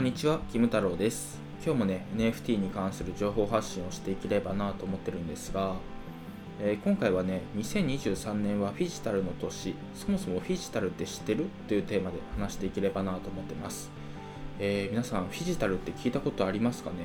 こんにちは、キム太郎です。今日もね、NFT に関する情報発信をしていければなと思ってるんですが、えー、今回はね、2023年はフィジタルの年、そもそもフィジタルって知ってる？というテーマで話していければなと思ってます。えー、皆さん、フィジタルって聞いたことありますかね？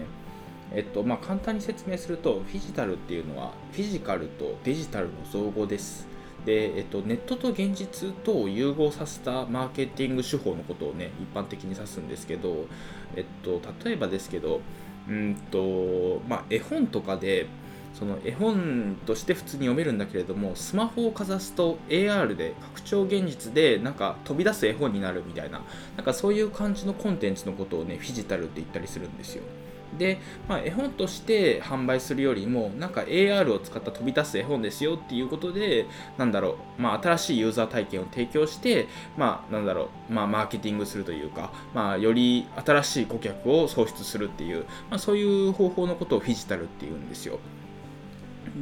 えっと、まあ、簡単に説明すると、フィジタルっていうのは、フィジカルとデジタルの造語です。で、えっと、ネットと現実とを融合させたマーケティング手法のことをね一般的に指すんですけど、えっと、例えばですけどうんと、まあ、絵本とかでその絵本として普通に読めるんだけれどもスマホをかざすと AR で拡張現実でなんか飛び出す絵本になるみたいななんかそういう感じのコンテンツのことをねフィジタルって言ったりするんですよ。で、まあ、絵本として販売するよりもなんか AR を使った飛び出す絵本ですよっていうことでなんだろう、まあ、新しいユーザー体験を提供して、まあ、なんだろう、まあ、マーケティングするというか、まあ、より新しい顧客を創出するっていう、まあ、そういう方法のことをフィジタルっていうんですよ。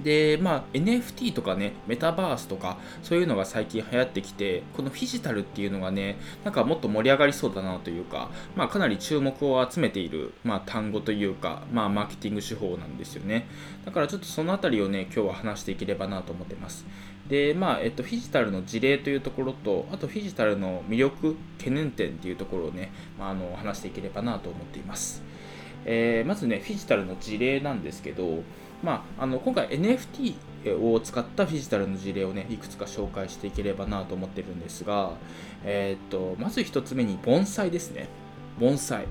で、まあ、NFT とかね、メタバースとか、そういうのが最近流行ってきて、このフィジタルっていうのがね、なんかもっと盛り上がりそうだなというか、まあ、かなり注目を集めている、まあ、単語というか、まあ、マーケティング手法なんですよね。だからちょっとそのあたりをね、今日は話していければなと思ってます。で、まあ、えっと、フィジタルの事例というところと、あとフィジタルの魅力、懸念点っていうところをね、まあ、あの話していければなと思っています。えー、まずね、フィジタルの事例なんですけど、まあ、あの今回 NFT を使ったフィジタルの事例をね、いくつか紹介していければなと思ってるんですが、えー、っと、まず1つ目に盆栽ですね。盆栽。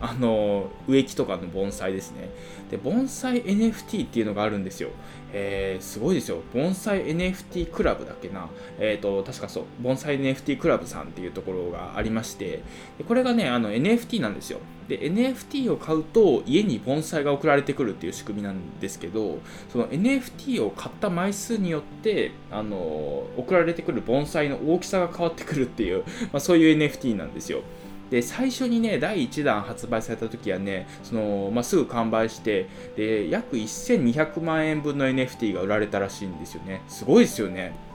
あの植木とかの盆栽ですね。で、盆栽 NFT っていうのがあるんですよ。えー、すごいですよ。盆栽 NFT クラブだっけな。えっ、ー、と、確かそう、盆栽 NFT クラブさんっていうところがありまして、でこれがね、あの NFT なんですよ。で、NFT を買うと家に盆栽が送られてくるっていう仕組みなんですけど、その NFT を買った枚数によって、あの送られてくる盆栽の大きさが変わってくるっていう、まあ、そういう NFT なんですよ。で最初にね第1弾発売された時はねその、まあ、すぐ完売してで約1200万円分の NFT が売られたらしいんですよね。すごいですよね。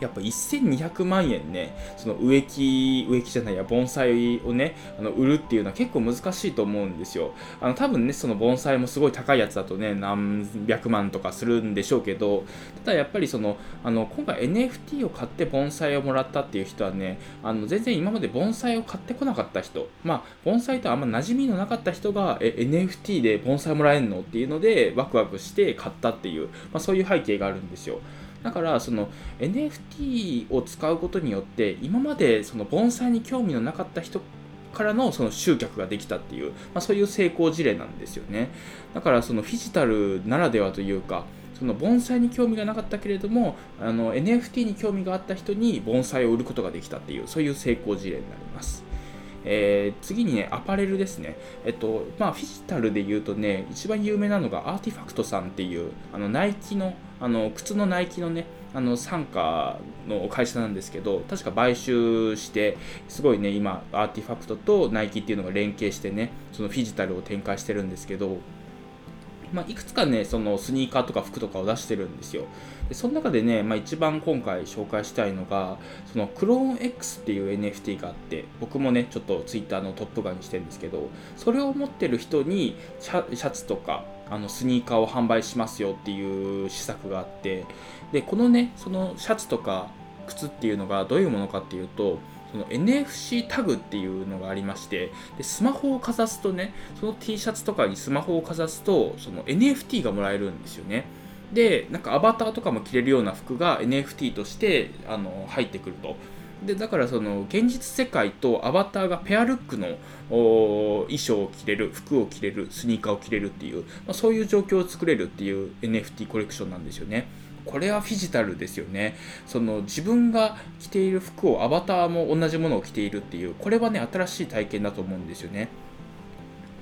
やっぱ1200万円ね、その植木、植木じゃないや、盆栽をね、あの売るっていうのは結構難しいと思うんですよ。あの多分ね、その盆栽もすごい高いやつだとね、何百万とかするんでしょうけど、ただやっぱりその、あの今回 NFT を買って盆栽をもらったっていう人はね、あの全然今まで盆栽を買ってこなかった人、まあ、盆栽とあんま馴染みのなかった人が、え、NFT で盆栽もらえるのっていうので、ワクワクして買ったっていう、まあ、そういう背景があるんですよ。だからその NFT を使うことによって今までその盆栽に興味のなかった人からのその集客ができたっていう、まあ、そういう成功事例なんですよね。だからそのフィジタルならではというかその盆栽に興味がなかったけれどもあの NFT に興味があった人に盆栽を売ることができたっていうそういう成功事例になります。えー、次にね、アパレルですね。えっと、まあ、フィジタルで言うとね、一番有名なのがアーティファクトさんっていう、あの、ナイキの、あの、靴のナイキのね、あの、傘下の会社なんですけど、確か買収して、すごいね、今、アーティファクトとナイキっていうのが連携してね、そのフィジタルを展開してるんですけど、まあ、いくつかね、そのスニーカーとか服とかを出してるんですよ。でその中でね、まあ、一番今回紹介したいのが、そのクローン X っていう NFT があって、僕もね、ちょっと Twitter のトップガンにしてるんですけど、それを持ってる人にシャシャツとか、あのスニーカーを販売しますよっていう施策があって、で、このね、そのシャツとか靴っていうのがどういうものかっていうと、その NFC タグっていうのがありましてでスマホをかざすとねその T シャツとかにスマホをかざすとその NFT がもらえるんですよね。でなんかアバターとかも着れるような服が NFT としてあの入ってくると。でだからその現実世界とアバターがペアルックの衣装を着れる服を着れるスニーカーを着れるっていう、まあ、そういう状況を作れるっていう NFT コレクションなんですよね。これはフィジタルですよね。その自分が着ている服をアバターも同じものを着ているっていう、これはね、新しい体験だと思うんですよね。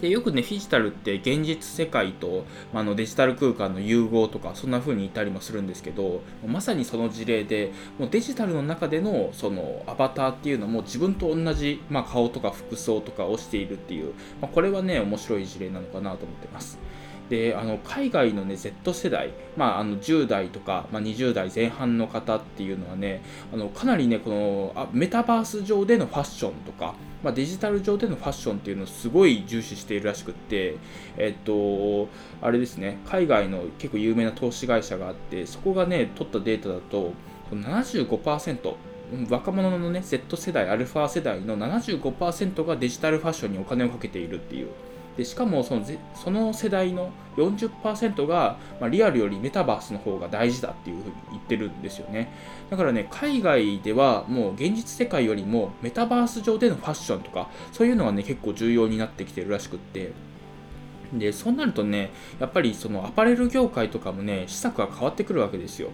でよくね、フィジタルって現実世界と、まあ、のデジタル空間の融合とか、そんな風に言ったりもするんですけど、まさにその事例で、もうデジタルの中でのそのアバターっていうのも自分と同じ、まあ、顔とか服装とかをしているっていう、まあ、これはね、面白い事例なのかなと思ってます。であの海外の、ね、Z 世代、まあ、あの10代とか、まあ、20代前半の方っていうのはねあのかなりねこのあメタバース上でのファッションとかまあ、デジタル上でのファッションっていうのをすごい重視しているらしくって、えっと、あれですね、海外の結構有名な投資会社があって、そこがね、取ったデータだと、75%、若者のね、Z 世代、アルファ世代の75%がデジタルファッションにお金をかけているっていう。でしかもそのその世代の40%が、まあ、リアルよりメタバースの方が大事だっていうふうに言ってるんですよね。だからね海外ではもう現実世界よりもメタバース上でのファッションとかそういうのがね結構重要になってきてるらしくって。でそうなるとねやっぱりそのアパレル業界とかもね施策が変わってくるわけですよ。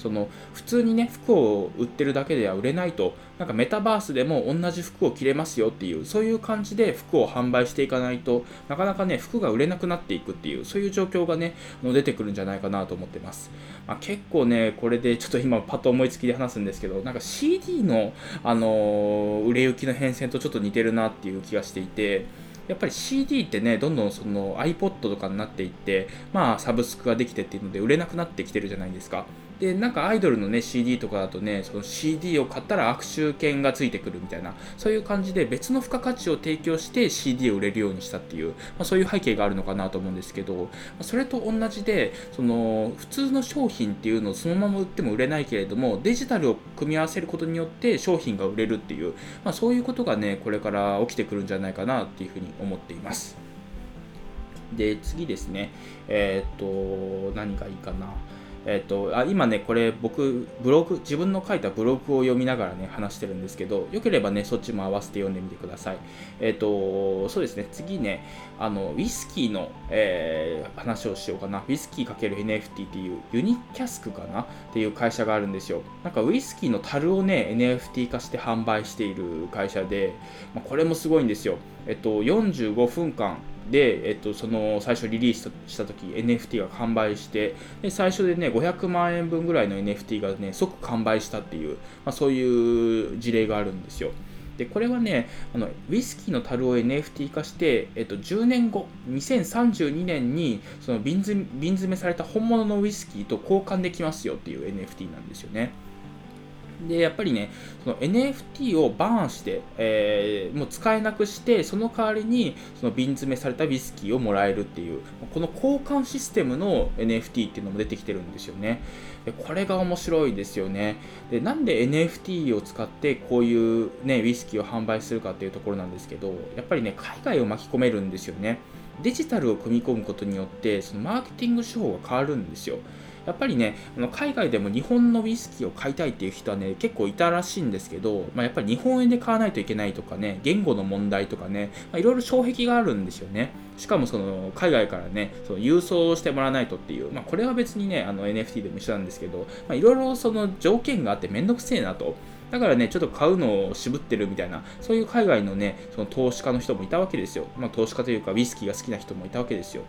その普通にね服を売ってるだけでは売れないとなんかメタバースでも同じ服を着れますよっていうそういう感じで服を販売していかないとなかなかね服が売れなくなっていくっていうそういう状況がね出てくるんじゃないかなと思ってます、まあ、結構ねこれでちょっと今パッと思いつきで話すんですけどなんか CD の、あのー、売れ行きの変遷とちょっと似てるなっていう気がしていてやっぱり CD ってね、どんどんその iPod とかになっていって、まあサブスクができてっていうので売れなくなってきてるじゃないですか。でなんかアイドルのね CD とかだとねその CD を買ったら握手券がついてくるみたいなそういう感じで別の付加価値を提供して CD を売れるようにしたっていう、まあ、そういう背景があるのかなと思うんですけどそれと同じでその普通の商品っていうのをそのまま売っても売れないけれどもデジタルを組み合わせることによって商品が売れるっていう、まあ、そういうことがねこれから起きてくるんじゃないかなっていうふうに思っています。で次ですねえー、っと何がいいかなえっ、と、あ今ね、これ僕、ブログ、自分の書いたブログを読みながらね、話してるんですけど、よければね、そっちも合わせて読んでみてください。えっ、と、そうですね、次ね、あの、ウイスキーの、えー、話をしようかな。ウイスキー ×NFT っていう、ユニキャスクかな？っていう会社があるんですよ。なんかウイスキーの樽をね、NFT 化して販売している会社で、まあ、これもすごいんですよ。えっと、45分間で、えっと、その最初リリースした時 NFT が完売してで最初でね500万円分ぐらいの NFT がね即完売したっていう、まあ、そういう事例があるんですよ。でこれはねあのウイスキーの樽を NFT 化して、えっと、10年後2032年にその瓶詰瓶詰めされた本物のウイスキーと交換できますよっていう NFT なんですよね。で、やっぱりね、その NFT をバーンして、えー、もう使えなくして、その代わりに、その瓶詰めされたウイスキーをもらえるっていう、この交換システムの NFT っていうのも出てきてるんですよね。でこれが面白いですよね。で、なんで NFT を使ってこういうね、ウイスキーを販売するかっていうところなんですけど、やっぱりね、海外を巻き込めるんですよね。デジタルを組み込むことによって、そのマーケティング手法が変わるんですよ。やっぱりね、あの海外でも日本のウイスキーを買いたいっていう人はね、結構いたらしいんですけど、まあ、やっぱり日本円で買わないといけないとかね、言語の問題とかね、まいろいろ障壁があるんですよね。しかもその海外からね、その郵送してもらわないとっていう、まあ、これは別にね、あの NFT でも一緒なんですけど、いろいろその条件があってめんどくせえなと。だからね、ちょっと買うのを渋ってるみたいな、そういう海外のね、その投資家の人もいたわけですよ。まあ、投資家というか、ウイスキーが好きな人もいたわけですよ。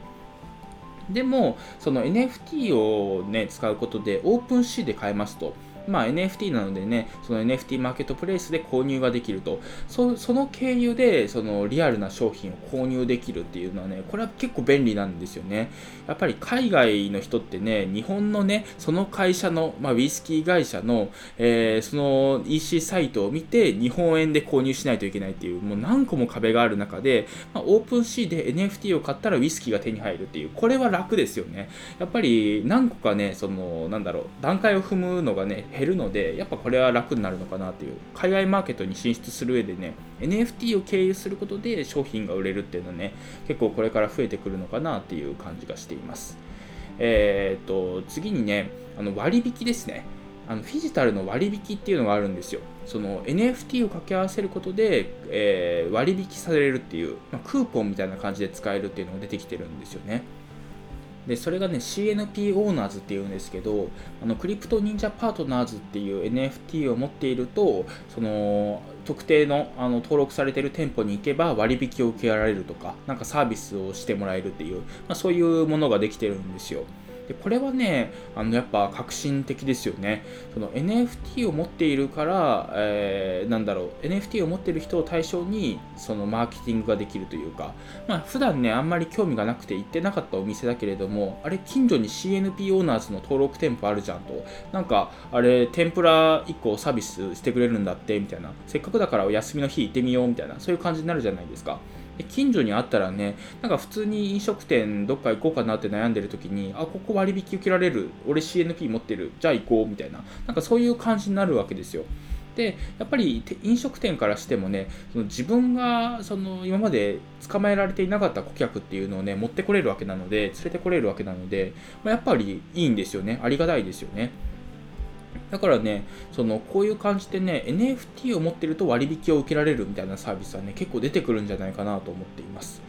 でも、その NFT をね、使うことで、オープン C で買えますと。まあ、NFT なのでね、その NFT マーケットプレイスで購入ができると、そその経由でそのリアルな商品を購入できるっていうのはね、これは結構便利なんですよね。やっぱり海外の人ってね、日本のね、その会社の、まあ、ウイスキー会社の、えー、その EC サイトを見て、日本円で購入しないといけないっていう、もう何個も壁がある中で、まあ、オープンシーで NFT を買ったらウイスキーが手に入るっていう、これは楽ですよね。やっぱり何個かね、その、なんだろう、段階を踏むのがね、減るのでやっぱこれは楽になるのかなっていう海外マーケットに進出する上でね NFT を経由することで商品が売れるっていうのはね結構これから増えてくるのかなっていう感じがしていますえー、っと次にねあの割引ですねあのフィジタルの割引っていうのがあるんですよ。その NFT を掛け合わせることで、えー、割引されるっていう、まあ、クーポンみたいな感じで使えるっていうのが出てきてるんですよね。でそれがね CNP オーナーズっていうんですけどあのクリプト忍者パートナーズっていう NFT を持っているとその特定のあの登録されている店舗に行けば割引を受けられるとかなんかサービスをしてもらえるっていう、まあ、そういうものができてるんですよ。でこれはねあのやっぱ革新的ですよね。その NFT を持っているから、えー、なんだろう NFT を持っている人を対象にそのマーケティングができるというか。まあ普段ねあんまり興味がなくて行ってなかったお店だけれどもあれ近所に CNP オーナーズの登録店舗あるじゃんと。なんかあれ天ぷら1個サービスしてくれるんだってみたいな。せっかくだからお休みの日行ってみようみたいな。そういう感じになるじゃないですか。近所にあったらねなんか普通に飲食店どっか行こうかなって悩んでる時にあここ割引受けられる俺 CNP 持ってるじゃあ行こうみたいななんかそういう感じになるわけですよ。でやっぱり飲食店からしてもねその自分がその今まで捕まえられていなかった顧客っていうのをね持ってこれるわけなので連れてこれるわけなので、まあ、やっぱりいいんですよね。ありがたいですよね。だからね、そのこういう感じでね、NFT を持ってると割引を受けられるみたいなサービスはね、結構出てくるんじゃないかなと思っています。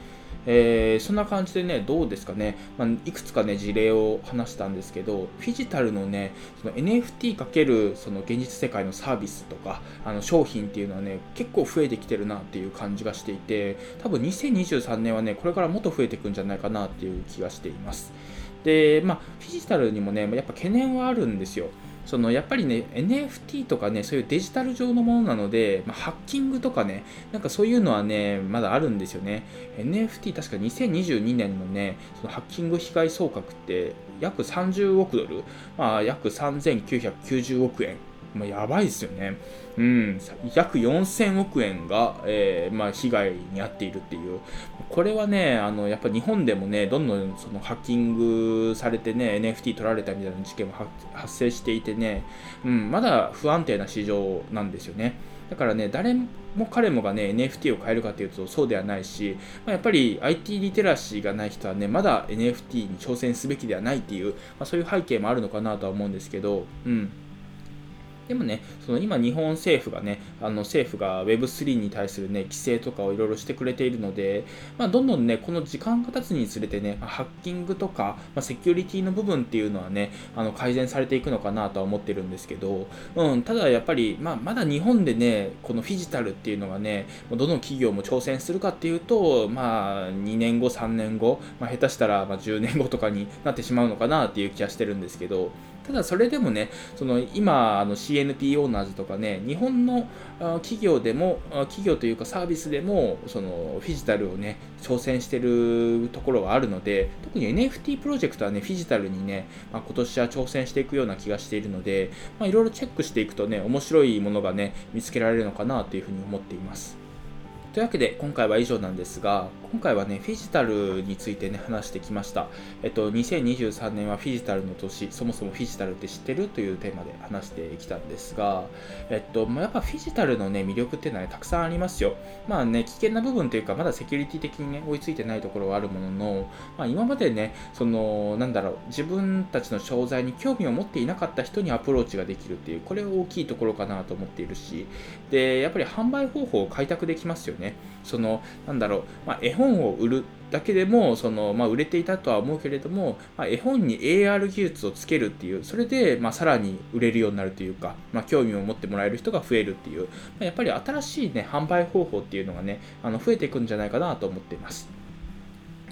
えー、そんな感じでね、どうですかね、まあ、いくつかね、事例を話したんですけど、フィジタルのね、その NFT かけるその現実世界のサービスとか、あの商品っていうのはね、結構増えてきてるなっていう感じがしていて、多分2023年はね、これからもっと増えていくんじゃないかなっていう気がしています。で、まあ、フィジタルにもね、やっぱ懸念はあるんですよ。そのやっぱりね NFT とかねそういうデジタル上のものなので、まあ、ハッキングとかねなんかそういうのはねまだあるんですよね。NFT 確か2022年のねそのハッキング被害総額って約30億ドル、まあ、約3990億円。まあ、やばいですよね。うん、約4000億円が、えーまあ、被害に遭っているっていう、これはね、あのやっぱ日本でもね、どんどんそのハッキングされてね、NFT 取られたみたいな事件も発生していてね、うん、まだ不安定な市場なんですよね。だからね、誰も彼もがね、NFT を買えるかというとそうではないし、まあ、やっぱり IT リテラシーがない人はね、まだ NFT に挑戦すべきではないっていう、まあ、そういう背景もあるのかなとは思うんですけど、うん。でもね、その今、日本政府がね、あの政府が Web3 に対する、ね、規制とかをいろいろしてくれているので、まあ、どんどんね、この時間が経つにつれてね、ハッキングとか、まあ、セキュリティの部分っていうのはね、あの改善されていくのかなとは思ってるんですけど、うん、ただやっぱり、まあ、まだ日本でね、このフィジタルっていうのがね、どの企業も挑戦するかっていうと、まあ、2年後、3年後、まあ、下手したらま10年後とかになってしまうのかなっていう気がしてるんですけど、ただそれでもね、その今あの CNP オーナーズとかね、日本の企業でも、企業というかサービスでも、そのフィジタルをね、挑戦してるところがあるので、特に NFT プロジェクトはね、フィジタルにね、まあ、今年は挑戦していくような気がしているので、まあ、いろいろチェックしていくとね、面白いものがね、見つけられるのかなというふうに思っています。というわけで今回は以上なんですが今回はねフィジタルについてね話してきましたえっと2023年はフィジタルの年そもそもフィジタルって知ってるというテーマで話してきたんですがえっとやっぱフィジタルのね魅力っていうのは、ね、たくさんありますよまあね危険な部分というかまだセキュリティ的にね追いついてないところはあるものの、まあ、今までねそのなんだろう自分たちの商材に興味を持っていなかった人にアプローチができるっていうこれ大きいところかなと思っているしでやっぱり販売方法を開拓できますよねね。そのなんだろう、まあ、絵本本を売るだけでもその、まあ、売れていたとは思うけれども、まあ、絵本に AR 技術をつけるっていうそれで、まあ、さらに売れるようになるというか、まあ、興味を持ってもらえる人が増えるっていう、ま、やっぱり新しい、ね、販売方法っていうのがねあの増えていくんじゃないかなと思っています。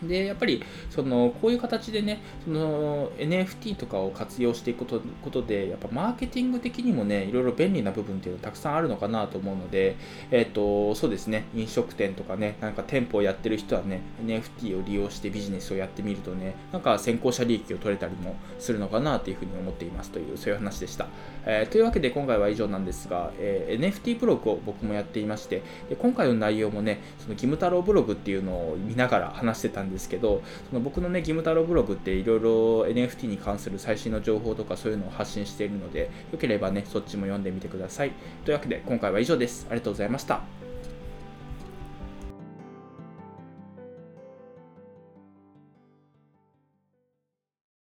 でやっぱりそのこういう形でねその NFT とかを活用していくことことでやっぱマーケティング的にもねいろいろ便利な部分っていうのはたくさんあるのかなと思うのでえっ、ー、とそうですね飲食店とかねなんか店舗をやってる人はね NFT を利用してビジネスをやってみるとねなんか先行者利益を取れたりもするのかなというふうに思っていますというそういう話でした、えー、というわけで今回は以上なんですが、えー、NFT ブログを僕もやっていましてで今回の内容もねその義務太郎ブログっていうのを見ながら話してたんでですけどその僕のね義務太郎ブログっていろいろ NFT に関する最新の情報とかそういうのを発信しているのでよければねそっちも読んでみてください。というわけで今回は以上です。ありがとうございました。